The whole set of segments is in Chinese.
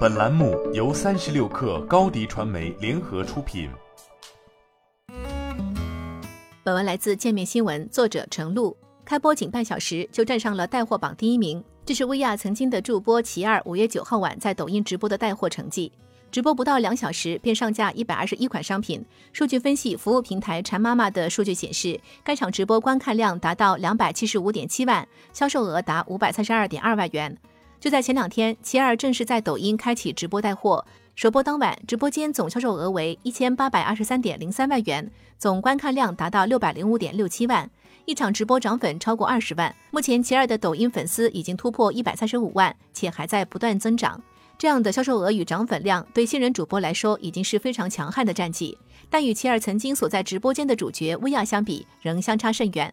本栏目由三十六氪高低传媒联合出品。本文来自界面新闻，作者程璐。开播仅半小时就站上了带货榜第一名，这是薇娅曾经的助播齐二五月九号晚在抖音直播的带货成绩。直播不到两小时便上架一百二十一款商品。数据分析服务平台馋妈妈的数据显示，该场直播观看量达到两百七十五点七万，销售额达五百三十二点二万元。就在前两天，齐二正式在抖音开启直播带货。首播当晚，直播间总销售额为一千八百二十三点零三万元，总观看量达到六百零五点六七万，一场直播涨粉超过二十万。目前，齐二的抖音粉丝已经突破一百三十五万，且还在不断增长。这样的销售额与涨粉量，对新人主播来说已经是非常强悍的战绩，但与齐尔曾经所在直播间的主角薇娅相比，仍相差甚远。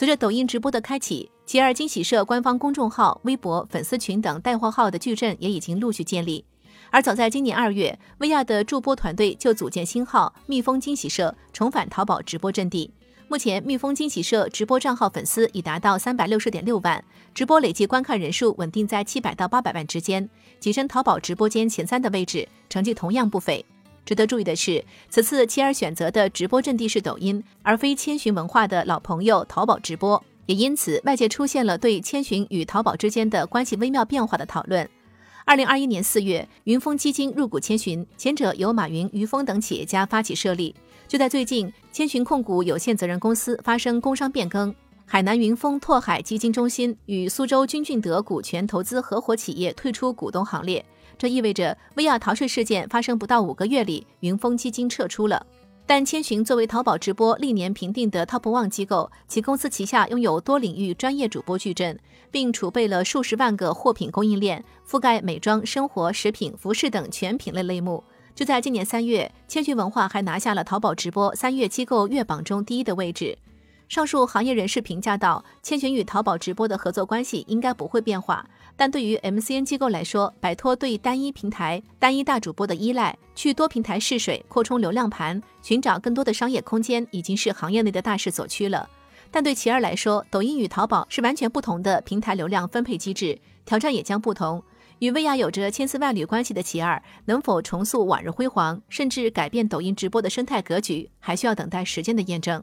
随着抖音直播的开启，齐尔惊喜社官方公众号、微博、粉丝群等带货号的矩阵也已经陆续建立。而早在今年二月，薇娅的助播团队就组建新号“蜜蜂惊喜社”，重返淘宝直播阵地。目前，蜜蜂惊喜社直播账号粉丝已达到三百六十点六万，直播累计观看人数稳定在七百到八百万之间，跻身淘宝直播间前三的位置，成绩同样不菲。值得注意的是，此次齐尔选择的直播阵地是抖音，而非千寻文化的老朋友淘宝直播，也因此外界出现了对千寻与淘宝之间的关系微妙变化的讨论。二零二一年四月，云峰基金入股千寻，前者由马云、于峰等企业家发起设立。就在最近，千寻控股有限责任公司发生工商变更，海南云峰拓海基金中心与苏州君俊德股权投资合伙企业退出股东行列。这意味着薇娅逃税事件发生不到五个月里，云峰基金撤出了。但千寻作为淘宝直播历年评定的 Top One 机构，其公司旗下拥有多领域专业主播矩阵，并储备了数十万个货品供应链，覆盖美妆、生活、食品、服饰等全品类类目。就在今年三月，千寻文化还拿下了淘宝直播三月机构月榜中第一的位置。上述行业人士评价道，千寻与淘宝直播的合作关系应该不会变化，但对于 MCN 机构来说，摆脱对单一平台、单一大主播的依赖，去多平台试水、扩充流量盘，寻找更多的商业空间，已经是行业内的大势所趋了。但对其二来说，抖音与淘宝是完全不同的平台流量分配机制，挑战也将不同。与薇娅有着千丝万缕关系的其二，能否重塑往日辉煌，甚至改变抖音直播的生态格局，还需要等待时间的验证。